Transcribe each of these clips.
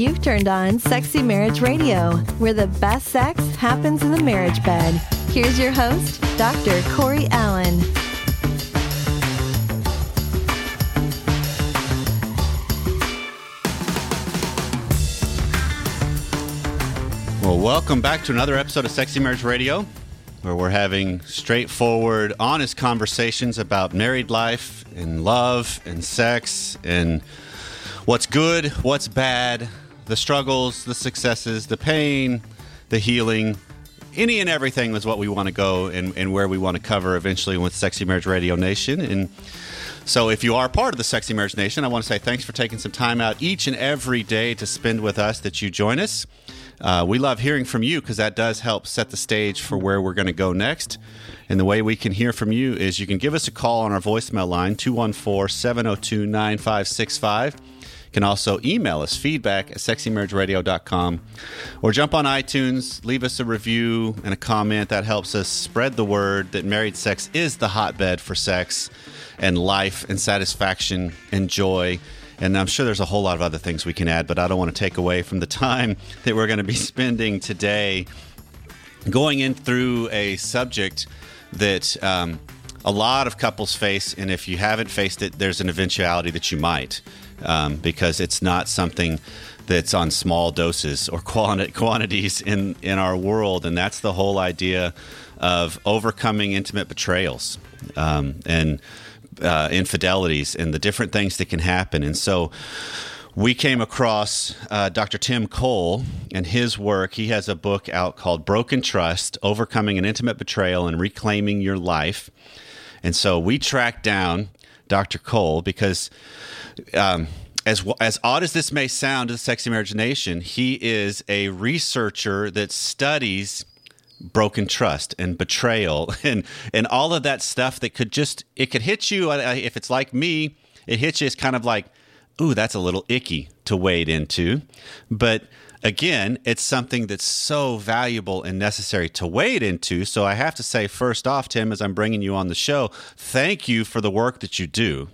You've turned on Sexy Marriage Radio, where the best sex happens in the marriage bed. Here's your host, Dr. Corey Allen. Well, welcome back to another episode of Sexy Marriage Radio, where we're having straightforward, honest conversations about married life and love and sex and what's good, what's bad, the struggles, the successes, the pain, the healing. Any and everything is what we want to go and, and where we want to cover eventually with Sexy Marriage Radio Nation. And so, if you are part of the Sexy Marriage Nation, I want to say thanks for taking some time out each and every day to spend with us, that you join us. Uh, we love hearing from you because that does help set the stage for where we're going to go next. And the way we can hear from you is you can give us a call on our voicemail line, 214 702 9565. Can also email us feedback at sexymarriageradio.com or jump on iTunes, leave us a review and a comment. That helps us spread the word that married sex is the hotbed for sex and life and satisfaction and joy. And I'm sure there's a whole lot of other things we can add, but I don't want to take away from the time that we're going to be spending today going in through a subject that um, a lot of couples face. And if you haven't faced it, there's an eventuality that you might um, because it's not something that's on small doses or quantities in, in our world. And that's the whole idea of overcoming intimate betrayals um, and uh, infidelities and the different things that can happen. And so we came across uh, Dr. Tim Cole and his work. He has a book out called Broken Trust Overcoming an Intimate Betrayal and Reclaiming Your Life. And so we tracked down Dr. Cole because um, as as odd as this may sound to the sexy marriage nation, he is a researcher that studies broken trust and betrayal and and all of that stuff that could just it could hit you uh, if it's like me, it hits you as kind of like, ooh, that's a little icky to wade into, but again, it's something that's so valuable and necessary to wade into. So I have to say, first off, Tim, as I'm bringing you on the show, thank you for the work that you do.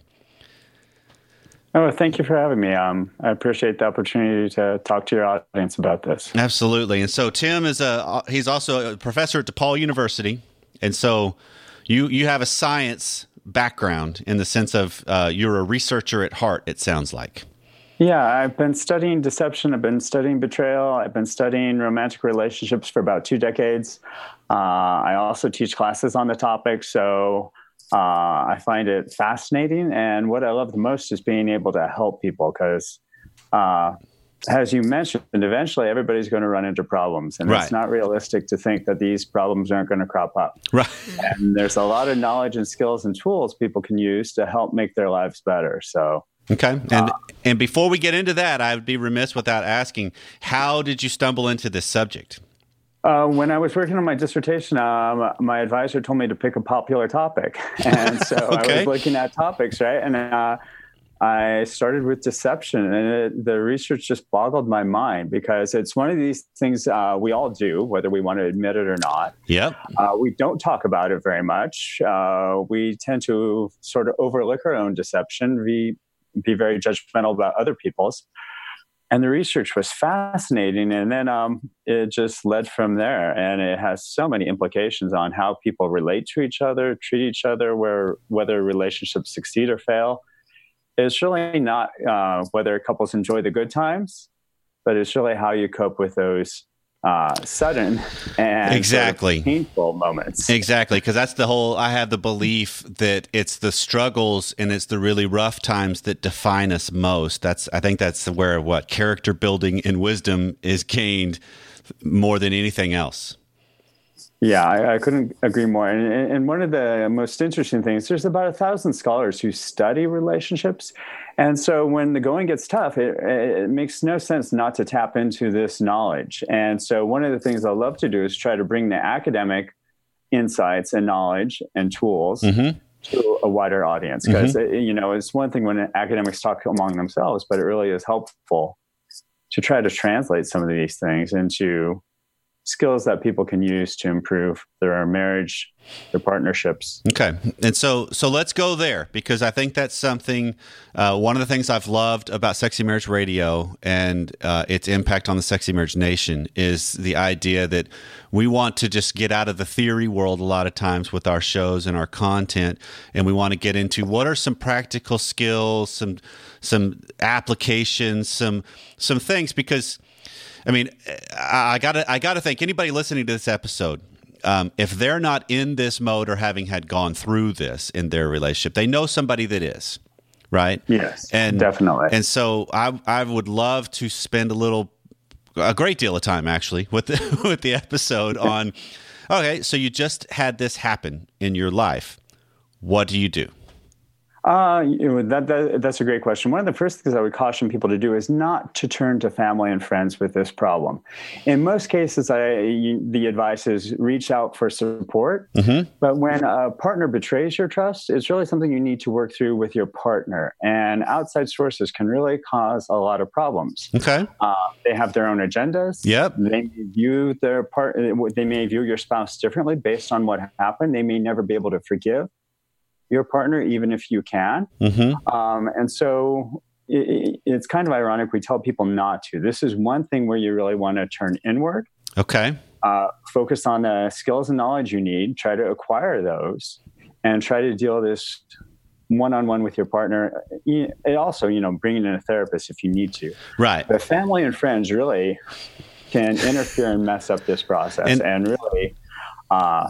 Oh, thank you for having me. Um, I appreciate the opportunity to talk to your audience about this. Absolutely. And so Tim is a he's also a professor at DePaul University, and so you you have a science background in the sense of uh, you're a researcher at heart. It sounds like. Yeah, I've been studying deception. I've been studying betrayal. I've been studying romantic relationships for about two decades. Uh, I also teach classes on the topic, so uh, I find it fascinating. And what I love the most is being able to help people because, uh, as you mentioned, eventually everybody's going to run into problems. And right. it's not realistic to think that these problems aren't going to crop up. Right. and there's a lot of knowledge and skills and tools people can use to help make their lives better. So, Okay. And uh, and before we get into that, I would be remiss without asking, how did you stumble into this subject? Uh, when I was working on my dissertation, um, my advisor told me to pick a popular topic, and so okay. I was looking at topics, right? And uh, I started with deception, and it, the research just boggled my mind because it's one of these things uh, we all do, whether we want to admit it or not. Yep. Uh, we don't talk about it very much. Uh, we tend to sort of overlook our own deception. We be very judgmental about other people's. And the research was fascinating and then um, it just led from there and it has so many implications on how people relate to each other treat each other where whether relationships succeed or fail. It's really not uh, whether couples enjoy the good times but it's really how you cope with those uh, sudden and exactly sort of painful moments. Exactly, because that's the whole. I have the belief that it's the struggles and it's the really rough times that define us most. That's I think that's where what character building and wisdom is gained more than anything else. Yeah, I, I, couldn't agree more. And, and, one of the most interesting things, there's about a thousand scholars who study relationships. And so when the going gets tough, it, it makes no sense not to tap into this knowledge. And so one of the things I love to do is try to bring the academic insights and knowledge and tools mm-hmm. to a wider audience. Because, mm-hmm. you know, it's one thing when academics talk among themselves, but it really is helpful to try to translate some of these things into skills that people can use to improve their marriage, their partnerships. Okay, and so so let's go there because I think that's something. Uh, one of the things I've loved about Sexy Marriage Radio and uh, its impact on the Sexy Marriage Nation is the idea that we want to just get out of the theory world a lot of times with our shows and our content, and we want to get into what are some practical skills, some some applications, some some things because I mean, I gotta I gotta thank anybody listening to this episode. Um, if they're not in this mode or having had gone through this in their relationship, they know somebody that is, right? Yes, and definitely. And so I I would love to spend a little, a great deal of time actually with the, with the episode on. Okay, so you just had this happen in your life. What do you do? Uh, you know, that, that, that's a great question. One of the first things I would caution people to do is not to turn to family and friends with this problem. In most cases, I, the advice is reach out for support. Mm-hmm. But when a partner betrays your trust, it's really something you need to work through with your partner. And outside sources can really cause a lot of problems. Okay. Uh, they have their own agendas. Yep. They may view their part. They may view your spouse differently based on what happened. They may never be able to forgive your partner, even if you can. Mm-hmm. Um, and so it, it's kind of ironic we tell people not to. This is one thing where you really want to turn inward. Okay. Uh, focus on the skills and knowledge you need, try to acquire those, and try to deal this one-on-one with your partner and also you know bringing in a therapist if you need to right but family and friends really can interfere and mess up this process and, and really uh,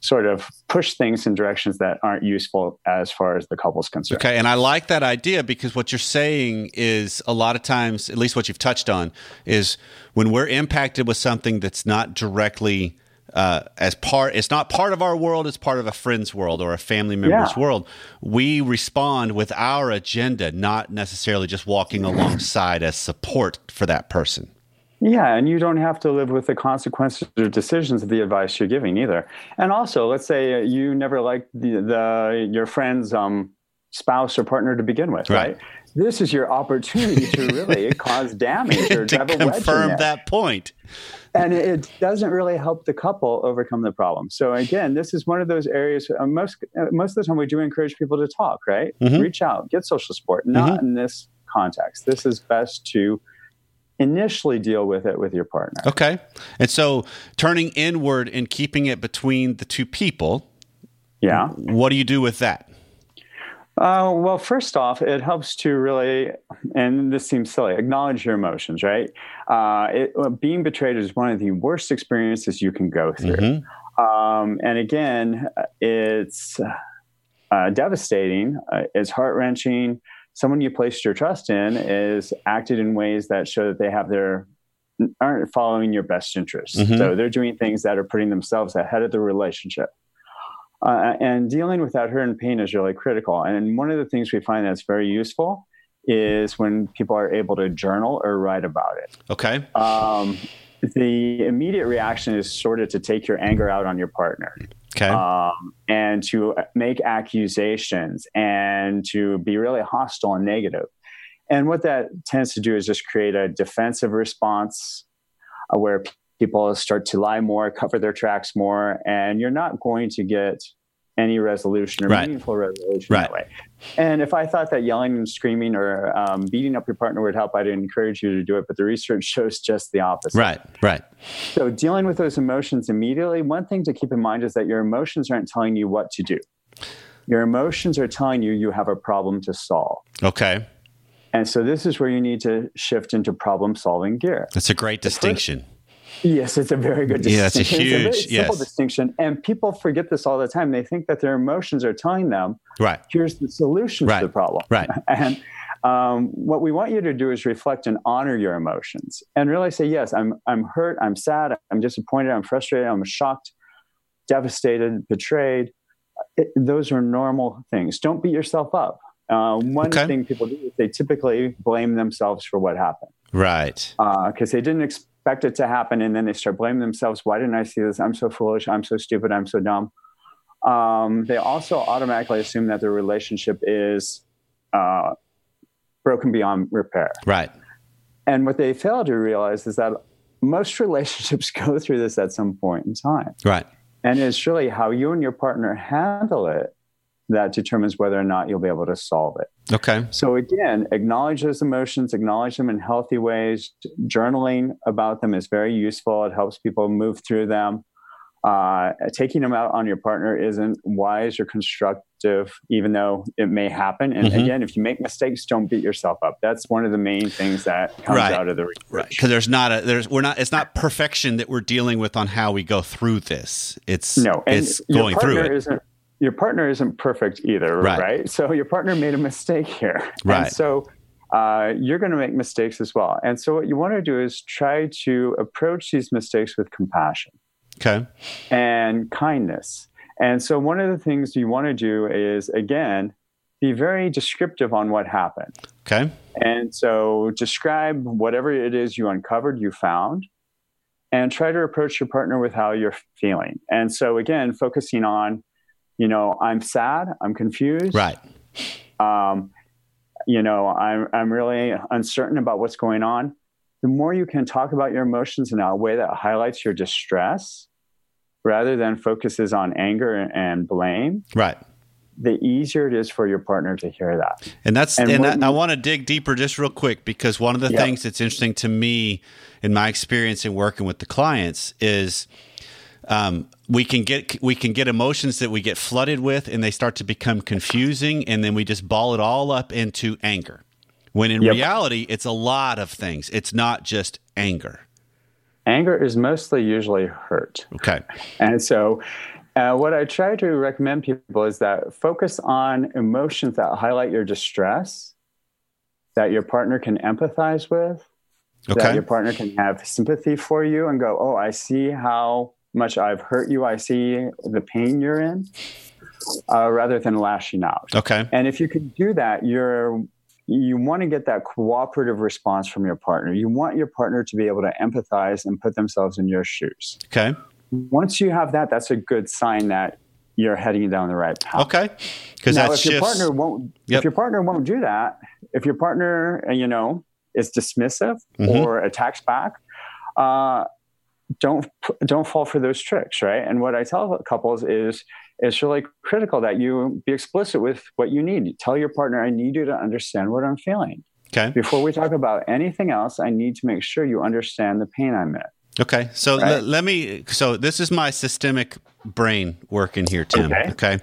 sort of push things in directions that aren't useful as far as the couple's concerned. Okay, and I like that idea because what you're saying is a lot of times, at least what you've touched on, is when we're impacted with something that's not directly uh, as part, it's not part of our world, it's part of a friend's world or a family member's yeah. world. We respond with our agenda, not necessarily just walking alongside as support for that person. Yeah, and you don't have to live with the consequences or decisions of the advice you're giving either. And also, let's say you never liked the, the your friend's um, spouse or partner to begin with, right? right? This is your opportunity to really cause damage or to confirm that point. And it doesn't really help the couple overcome the problem. So again, this is one of those areas. Uh, most uh, most of the time, we do encourage people to talk. Right, mm-hmm. reach out, get social support. Not mm-hmm. in this context. This is best to initially deal with it with your partner. Okay. And so turning inward and keeping it between the two people. Yeah. What do you do with that? Uh, well, first off, it helps to really, and this seems silly, acknowledge your emotions, right? Uh, it, uh, being betrayed is one of the worst experiences you can go through. Mm-hmm. Um, and again, it's uh, devastating, uh, it's heart wrenching someone you placed your trust in is acted in ways that show that they have their aren't following your best interests. Mm-hmm. So they're doing things that are putting themselves ahead of the relationship. Uh, and dealing with that hurt and pain is really critical. And one of the things we find that's very useful is when people are able to journal or write about it. Okay. Um, the immediate reaction is sort of to take your anger out on your partner. Okay. Um, and to make accusations and to be really hostile and negative. And what that tends to do is just create a defensive response uh, where people start to lie more, cover their tracks more, and you're not going to get any resolution or right. meaningful resolution right. that way. And if I thought that yelling and screaming or um, beating up your partner would help, I'd encourage you to do it. But the research shows just the opposite. Right, right. So dealing with those emotions immediately, one thing to keep in mind is that your emotions aren't telling you what to do. Your emotions are telling you you have a problem to solve. Okay. And so this is where you need to shift into problem solving gear. That's a great distinction. Yes, it's a very good distinction. Yeah, it's a huge, it's a simple yes. distinction. And people forget this all the time. They think that their emotions are telling them, right, here's the solution right. to the problem. Right. And um, what we want you to do is reflect and honor your emotions and really say, yes, I'm, I'm hurt, I'm sad, I'm disappointed, I'm frustrated, I'm shocked, devastated, betrayed. It, those are normal things. Don't beat yourself up. Uh, one okay. thing people do is they typically blame themselves for what happened. Right. Because uh, they didn't expect expect it to happen and then they start blaming themselves. Why didn't i see this? I'm so foolish. I'm so stupid. I'm so dumb. Um, they also automatically assume that their relationship is uh, broken beyond repair. Right. And what they fail to realize is that most relationships go through this at some point in time. Right. And it's really how you and your partner handle it that determines whether or not you'll be able to solve it. Okay. So, again, acknowledge those emotions, acknowledge them in healthy ways. Journaling about them is very useful. It helps people move through them. Uh, taking them out on your partner isn't wise or constructive, even though it may happen. And mm-hmm. again, if you make mistakes, don't beat yourself up. That's one of the main things that comes right. out of the research. Right, because there's not a there's we're not it's not perfection that we're dealing with on how we go through this. It's no, and it's going through it. Isn't, your partner isn't perfect either, right. right? So your partner made a mistake here, right? And so uh, you're going to make mistakes as well. And so what you want to do is try to approach these mistakes with compassion. Okay. And kindness. And so one of the things you want to do is, again, be very descriptive on what happened. Okay. And so describe whatever it is you uncovered, you found, and try to approach your partner with how you're feeling. And so, again, focusing on, you know, I'm sad, I'm confused. Right. Um, you know, I'm, I'm really uncertain about what's going on. The more you can talk about your emotions in a way that highlights your distress, rather than focuses on anger and blame, right? The easier it is for your partner to hear that. And that's and, and I, I want to dig deeper just real quick because one of the yep. things that's interesting to me in my experience in working with the clients is um, we can get we can get emotions that we get flooded with and they start to become confusing and then we just ball it all up into anger when in yep. reality it's a lot of things it's not just anger Anger is mostly usually hurt. Okay. And so, uh, what I try to recommend people is that focus on emotions that highlight your distress, that your partner can empathize with, okay. that your partner can have sympathy for you and go, Oh, I see how much I've hurt you. I see the pain you're in, uh, rather than lashing out. Okay. And if you can do that, you're you want to get that cooperative response from your partner. You want your partner to be able to empathize and put themselves in your shoes. Okay. Once you have that, that's a good sign that you're heading down the right path. Okay. Because now, if shifts. your partner won't, yep. if your partner won't do that, if your partner, you know, is dismissive mm-hmm. or attacks back, uh, don't don't fall for those tricks, right? And what I tell couples is it's really critical that you be explicit with what you need. Tell your partner, I need you to understand what I'm feeling. Okay. Before we talk about anything else, I need to make sure you understand the pain I'm in. Okay. So right? l- let me, so this is my systemic brain working here, Tim. Okay. okay?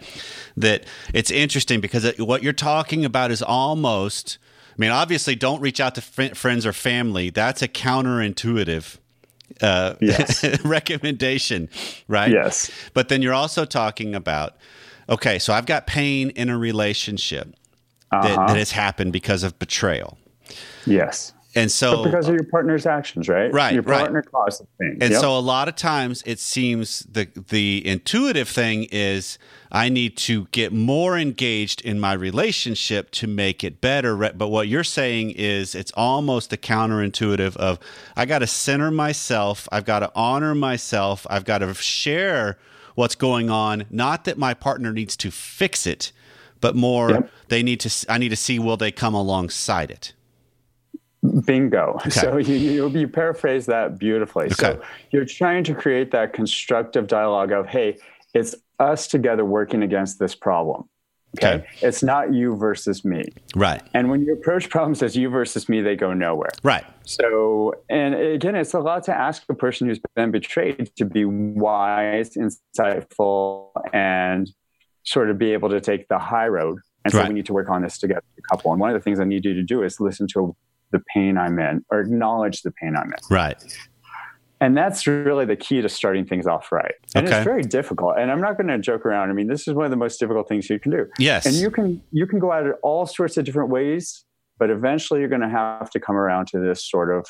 That it's interesting because it, what you're talking about is almost, I mean, obviously, don't reach out to fr- friends or family. That's a counterintuitive uh, yes. recommendation, right? Yes. But then you're also talking about, okay, so I've got pain in a relationship uh-huh. that, that has happened because of betrayal. Yes. And so, but because of your partner's actions, right? Right. Your partner right. caused the thing. And yep. so, a lot of times, it seems the the intuitive thing is I need to get more engaged in my relationship to make it better. But what you're saying is it's almost the counterintuitive of I got to center myself, I've got to honor myself, I've got to share what's going on. Not that my partner needs to fix it, but more yep. they need to. I need to see will they come alongside it. Bingo. Okay. So you, you, you, paraphrase that beautifully. Okay. So you're trying to create that constructive dialogue of, hey, it's us together working against this problem. Okay? okay. It's not you versus me. Right. And when you approach problems as you versus me, they go nowhere. Right. So, and again, it's a lot to ask a person who's been betrayed to be wise, insightful, and sort of be able to take the high road. And so right. we need to work on this together, a couple. And one of the things I need you to do is listen to the pain I'm in or acknowledge the pain I'm in. Right. And that's really the key to starting things off right. And okay. it's very difficult. And I'm not going to joke around. I mean, this is one of the most difficult things you can do. Yes. And you can you can go at it all sorts of different ways, but eventually you're going to have to come around to this sort of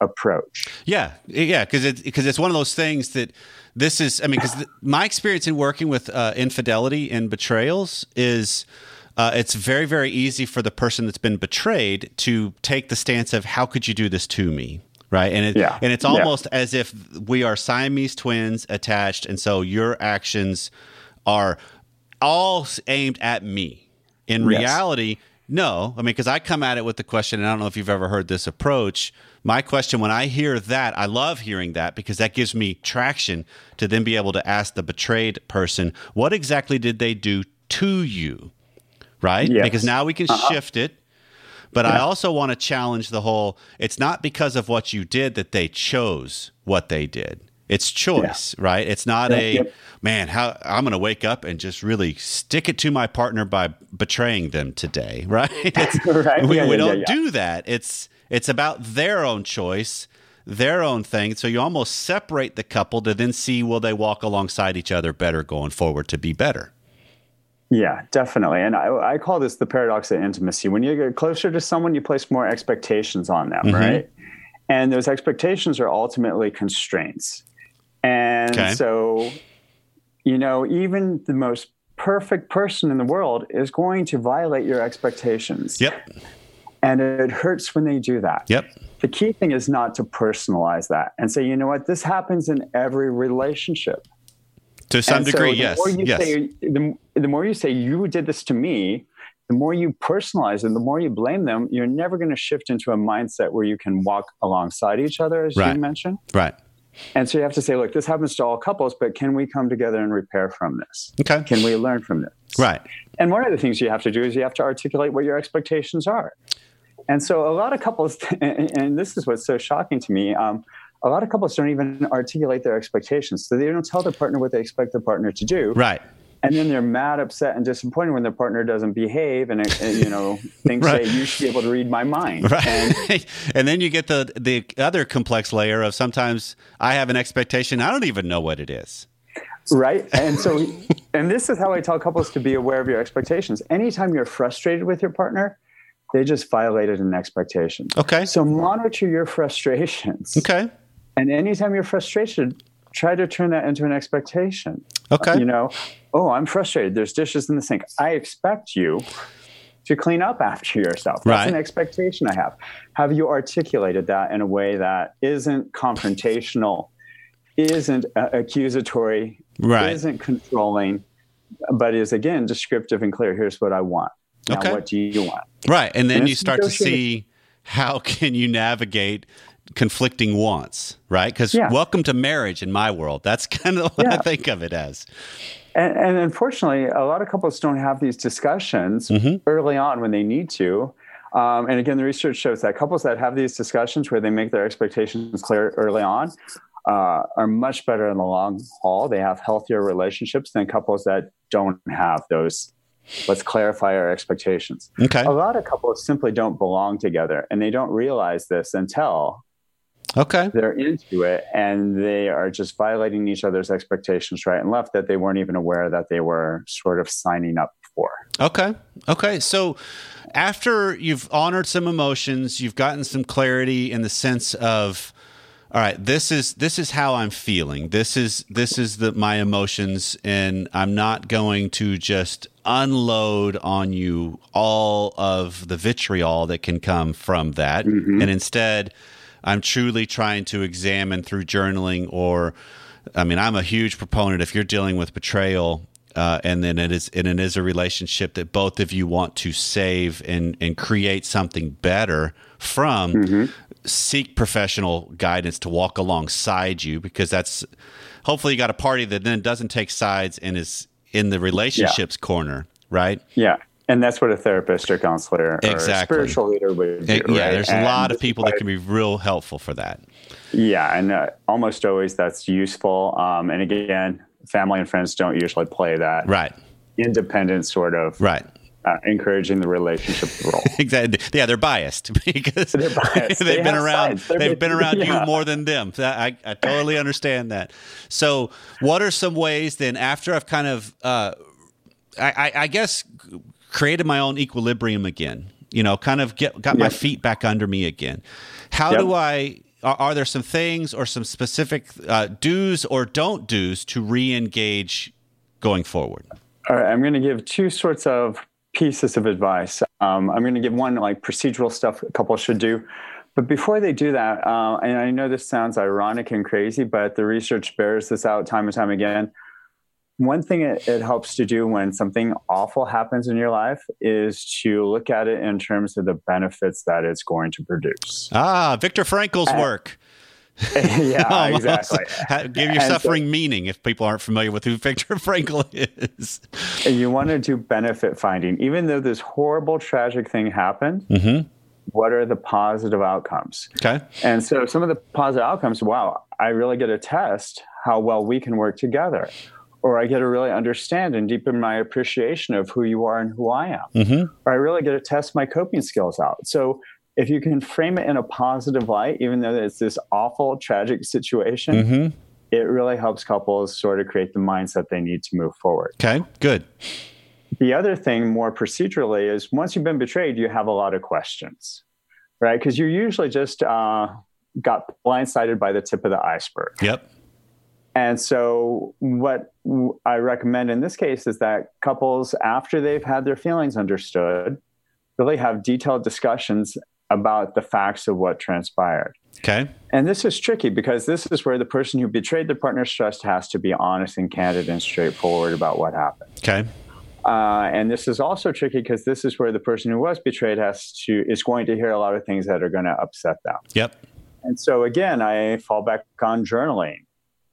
approach. Yeah, yeah, because it's because it's one of those things that this is. I mean, because my experience in working with uh, infidelity and betrayals is uh, it's very, very easy for the person that's been betrayed to take the stance of, how could you do this to me? Right. And, it, yeah. and it's almost yeah. as if we are Siamese twins attached. And so your actions are all aimed at me. In yes. reality, no. I mean, because I come at it with the question, and I don't know if you've ever heard this approach. My question, when I hear that, I love hearing that because that gives me traction to then be able to ask the betrayed person, what exactly did they do to you? Right? Yes. Because now we can Uh-huh. shift it. But I also want to challenge the whole it's not because of what you did that they chose what they did. It's choice, right? It's not Yep, a yep. man, how I'm going to wake up and just really stick it to my partner by betraying them today, right? It's, Right, We, yeah, we yeah, don't yeah, yeah. do that. It's it's about their own choice, their own thing. So you almost separate the couple to then see will they walk alongside each other better going forward to be better. Yeah, definitely. And I, I call this the paradox of intimacy. When you get closer to someone, you place more expectations on them, mm-hmm. right? And those expectations are ultimately constraints. And Okay. so, you know, even the most perfect person in the world is going to violate your expectations. Yep. And it hurts when they do that. Yep. The key thing is not to personalize that and say, you know what, this happens in every relationship. To some And so degree, the yes. More you Yes. Say, the, the more you say you did this to me, the more you personalize and the more you blame them, you're never going to shift into a mindset where you can walk alongside each other, as Right. you mentioned. right. And so you have to say, look, this happens to all couples, but can we come together and repair from this? Okay. Can we learn from this? Right. And one of the things you have to do is you have to articulate what your expectations are. And so a lot of couples, and and this is what's so shocking to me, um, a lot of couples don't even articulate their expectations. So they don't tell their partner what they expect their partner to do. Right. And then they're mad, upset, and disappointed when their partner doesn't behave and, uh, you know, things Right. say, you should be able to read my mind. Right. And And, then you get the the other complex layer of sometimes I have an expectation I don't even know what it is. right and so and this is how i tell couples to be aware of your expectations anytime you're frustrated with your partner they just violated an expectation Okay. so monitor your frustrations Okay. And anytime you're frustrated try to turn that into an expectation Okay. you know oh i'm frustrated there's dishes in the sink i expect you to clean up after yourself that's Right. an expectation i have have you articulated that in a way that isn't confrontational isn't uh, accusatory Right. isn't controlling but is again descriptive and clear here's what i want now Okay. what do you want Right. And then And you start to see how can you navigate conflicting wants, right? Because Yeah. welcome to marriage in my world. That's kind of what I think of it as. And, and unfortunately, a lot of couples don't have these discussions Mm-hmm. early on when they need to. Um, and again, the research shows that couples that have these discussions where they make their expectations clear early on uh, are much better in the long haul. They have healthier relationships than couples that don't have those. Let's clarify our expectations. Okay. A lot of couples simply don't belong together, and they don't realize this until Okay. they're into it and they are just violating each other's expectations right and left that they weren't even aware that they were sort of signing up for. Okay. Okay. So after you've honored some emotions, you've gotten some clarity in the sense of all right, this is this is how I'm feeling. This is this is the my emotions and I'm not going to just unload on you all of the vitriol that can come from that. Mm-hmm. And instead, I'm truly trying to examine through journaling or I mean, I'm a huge proponent if you're dealing with betrayal uh, and then it is and it is a relationship that both of you want to save and and create something better from seek professional guidance to walk alongside you because that's hopefully you got a party that then doesn't take sides and is in the relationships corner right? Yeah. And that's what a therapist or counselor or Exactly. a spiritual leader would do. Yeah right? there's a lot of people that can be real helpful for that Yeah. And uh, almost always that's useful. Um, and again, family and friends don't usually play that right independent sort of right uh, encouraging the relationship role. Exactly. Yeah, they're biased because They're biased. they've They been around. They've been around you more than them. I, I totally understand that. So, what are some ways then? After I've kind of, uh, I, I, I guess, created my own equilibrium again. You know, kind of get got my feet back under me again. How Yep. do I? Are, are there some things or some specific uh, do's or don't do's to re-engage going forward? All right, I'm going to give two sorts of pieces of advice. Um, I'm going to give one like procedural stuff a couple should do. But before they do that, uh, and I know this sounds ironic and crazy, but the research bears this out time and time again. One thing it, it, helps to do when something awful happens in your life is to look at it in terms of the benefits that it's going to produce. Ah, Viktor Frankl's uh, work. yeah, exactly. Give your and suffering so, meaning if people aren't familiar with who Viktor Frankl is. You want to do benefit finding. Even though this horrible, tragic thing happened, mm-hmm. what are the positive outcomes? Okay. And so some of the positive outcomes, wow, I really get to test how well we can work together. Or I get to really understand and deepen my appreciation of who you are and who I am. Mm-hmm. Or I really get to test my coping skills out. So if you can frame it in a positive light, even though it's this awful, tragic situation, mm-hmm. it really helps couples sort of create the mindset they need to move forward. Okay, good. The other thing, more procedurally, is once you've been betrayed, you have a lot of questions, right? Because you usually just uh, got blindsided by the tip of the iceberg. Yep. And so, what I recommend in this case is that couples, after they've had their feelings understood, really have detailed discussions about the facts of what transpired. Okay. And this is tricky because this is where the person who betrayed their partner's trust has to be honest and candid and straightforward about what happened. Okay. Uh, and this is also tricky because this is where the person who was betrayed has to is going to hear a lot of things that are going to upset them. Yep. And so again, I fall back on journaling.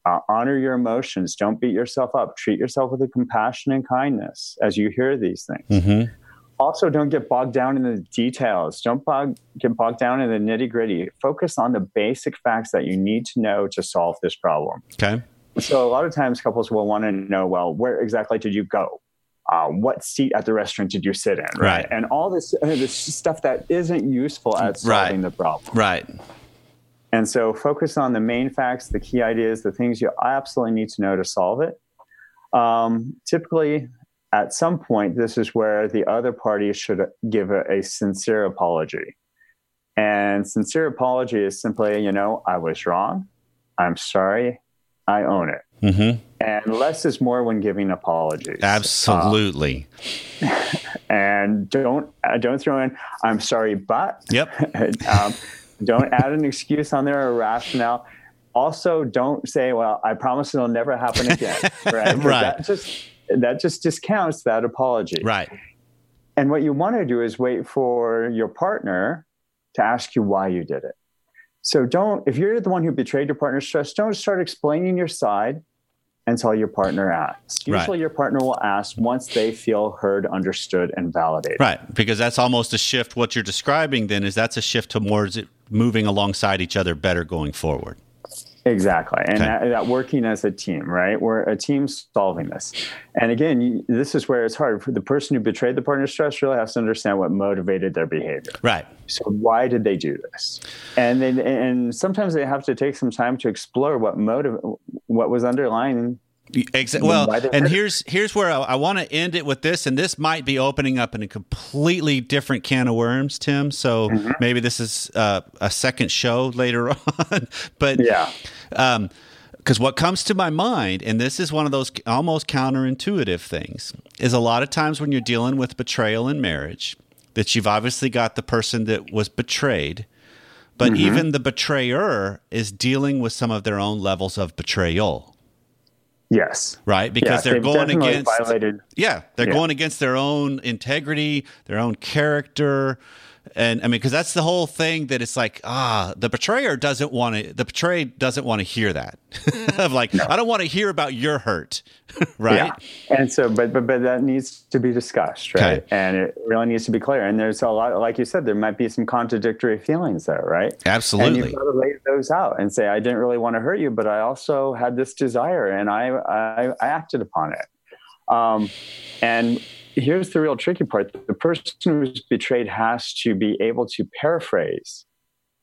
Uh, honor your emotions. Don't beat yourself up. Treat yourself with a compassion and kindness as you hear these things. Mm-hmm also don't get bogged down in the details don't bog, get bogged down in the nitty gritty focus on the basic facts that you need to know to solve this problem okay so a lot of times couples will want to know well where exactly did you go uh, what seat at the restaurant did you sit in right, right. and all this uh, this stuff that isn't useful at solving right. the problem right and so focus on the main facts the key ideas the things you absolutely need to know to solve it um, typically at some point, this is where the other party should give a, a, sincere apology. And sincere apology is simply, you know, I was wrong. I'm sorry. I own it. Mm-hmm. And less is more when giving apologies. Absolutely. and don't uh, don't throw in I'm sorry, but. Yep. um, don't add an excuse on there or rationale. Also, don't say, "Well, I promise it'll never happen again." Right. right. That just that just discounts that apology. Right. And what you want to do is wait for your partner to ask you why you did it. So don't, if you're the one who betrayed your partner's trust, don't start explaining your side until your partner asks. Usually right. your partner will ask once they feel heard, understood, and validated. Right. Because that's almost a shift. What you're describing then is that's a shift towards moving alongside each other better going forward. Exactly. And okay. that, that, working as a team, right? We're a team solving this. And again, you, this is where it's hard. For the person who betrayed the partner's trust really has to understand what motivated their behavior. Right. So why did they do this? And then, and sometimes they have to take some time to explore what motive, what was underlying Exactly. Well, and here's here's where I, I want to end it with this, and this might be opening up in a completely different can of worms, Tim. So mm-hmm. maybe this is uh, a second show later on. but yeah, because um, what comes to my mind, and this is one of those almost counterintuitive things, is a lot of times when you're dealing with betrayal in marriage, that you've obviously got the person that was betrayed. But mm-hmm. even the betrayer is dealing with some of their own levels of betrayal Yes. Right? Because yeah, they're going against violated. Yeah, they're yeah. going against their own integrity, their own character, and I mean, because that's the whole thing that it's like, ah, the betrayer doesn't want to, the betrayed doesn't want to hear that. of like, no. I don't want to hear about your hurt, right? Yeah. And so, but, but, but that needs to be discussed, right? Okay. And it really needs to be clear. And there's a lot, like you said, there might be some contradictory feelings there, right? Absolutely. And you've got to lay those out and say, I didn't really want to hurt you, but I also had this desire and I, I, I acted upon it. Um, and here's the real tricky part the person who's betrayed has to be able to paraphrase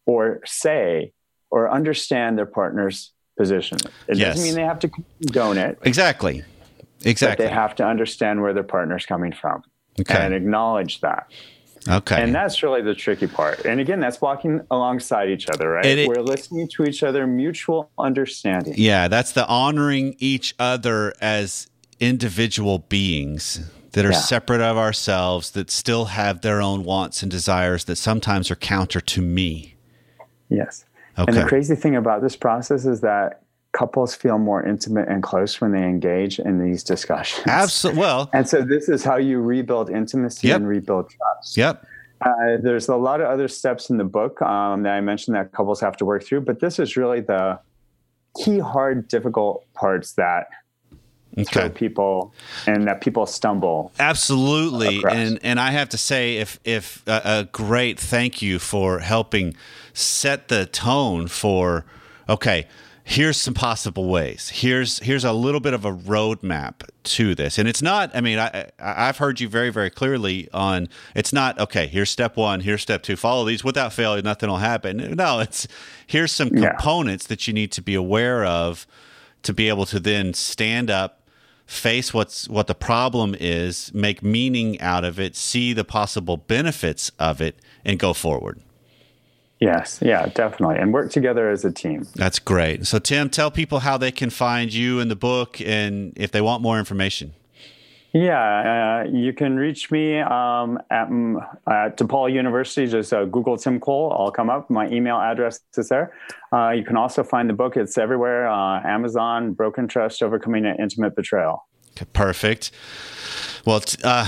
or say or understand their partner's position. It yes. doesn't mean they have to condone it. Exactly. Exactly. they have to understand where their partner's coming from okay. and acknowledge that. Okay. And that's really the tricky part. And again, that's walking alongside each other, right? It, We're listening to each other, mutual understanding. Yeah, that's the honoring each other as individual beings that are yeah. separate of ourselves that still have their own wants and desires that sometimes are counter to me. Yes. Okay. And the crazy thing about this process is that couples feel more intimate and close when they engage in these discussions. Absolutely. Well, and so this is how you rebuild intimacy Yep. and rebuild trust. yep. Uh, there's a lot of other steps in the book um, that I mentioned that couples have to work through, but this is really the key, hard, difficult parts that Okay. people and that people stumble. Absolutely, across. and and I have to say, if if a, a great thank you for helping set the tone for okay. Here's some possible ways. Here's here's a little bit of a roadmap to this, and it's not. I mean, I I've heard you very very clearly on. It's not okay. Here's step one. Here's step two. Follow these without failure. Nothing will happen. No, it's here's some Yeah. components that you need to be aware of to be able to then stand up face what's what the problem is make meaning out of it see the possible benefits of it and go forward Yes, yeah, definitely. And work together as a team. that's great so tim tell people how they can find you and the book and if they want more information Yeah, uh, you can reach me um, at, at DePaul University. Just uh, Google Tim Cole. I'll come up. My email address is there. Uh, you can also find the book. It's everywhere uh, Amazon, Broken Trust, Overcoming an Intimate Betrayal. Perfect well uh,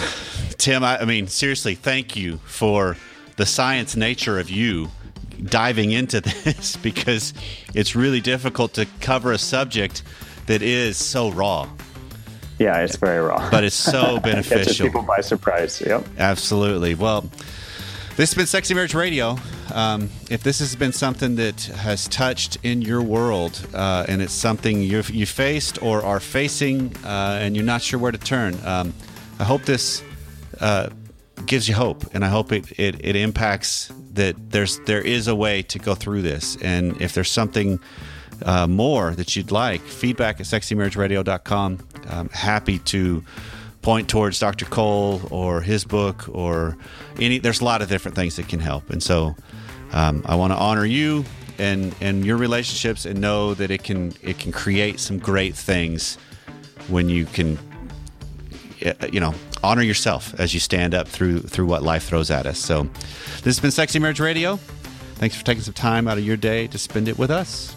tim I, I mean seriously thank you for the science nature of you diving into this because it's really difficult to cover a subject that is so raw Yeah, it's very raw. but it's so Catches beneficial people by surprise. Yep. Absolutely. Well, this has been Sexy Marriage Radio. Um, if this has been something that has touched in your world uh, and it's something you've, you faced or are facing uh, and you're not sure where to turn, um, I hope this uh, gives you hope and I hope it, it, it impacts that there's there is a way to go through this. And if there's something uh, more that you'd like, feedback at sexymarriageradio.com. I'm happy to point towards Dr. Cole or his book or any. There's a lot of different things that can help, and so um, I want to honor you and and your relationships and know that it can it can create some great things when you can uh, you know honor yourself as you stand up through through what life throws at us. So this has been Sexy Marriage Radio. Thanks for taking some time out of your day to spend it with us.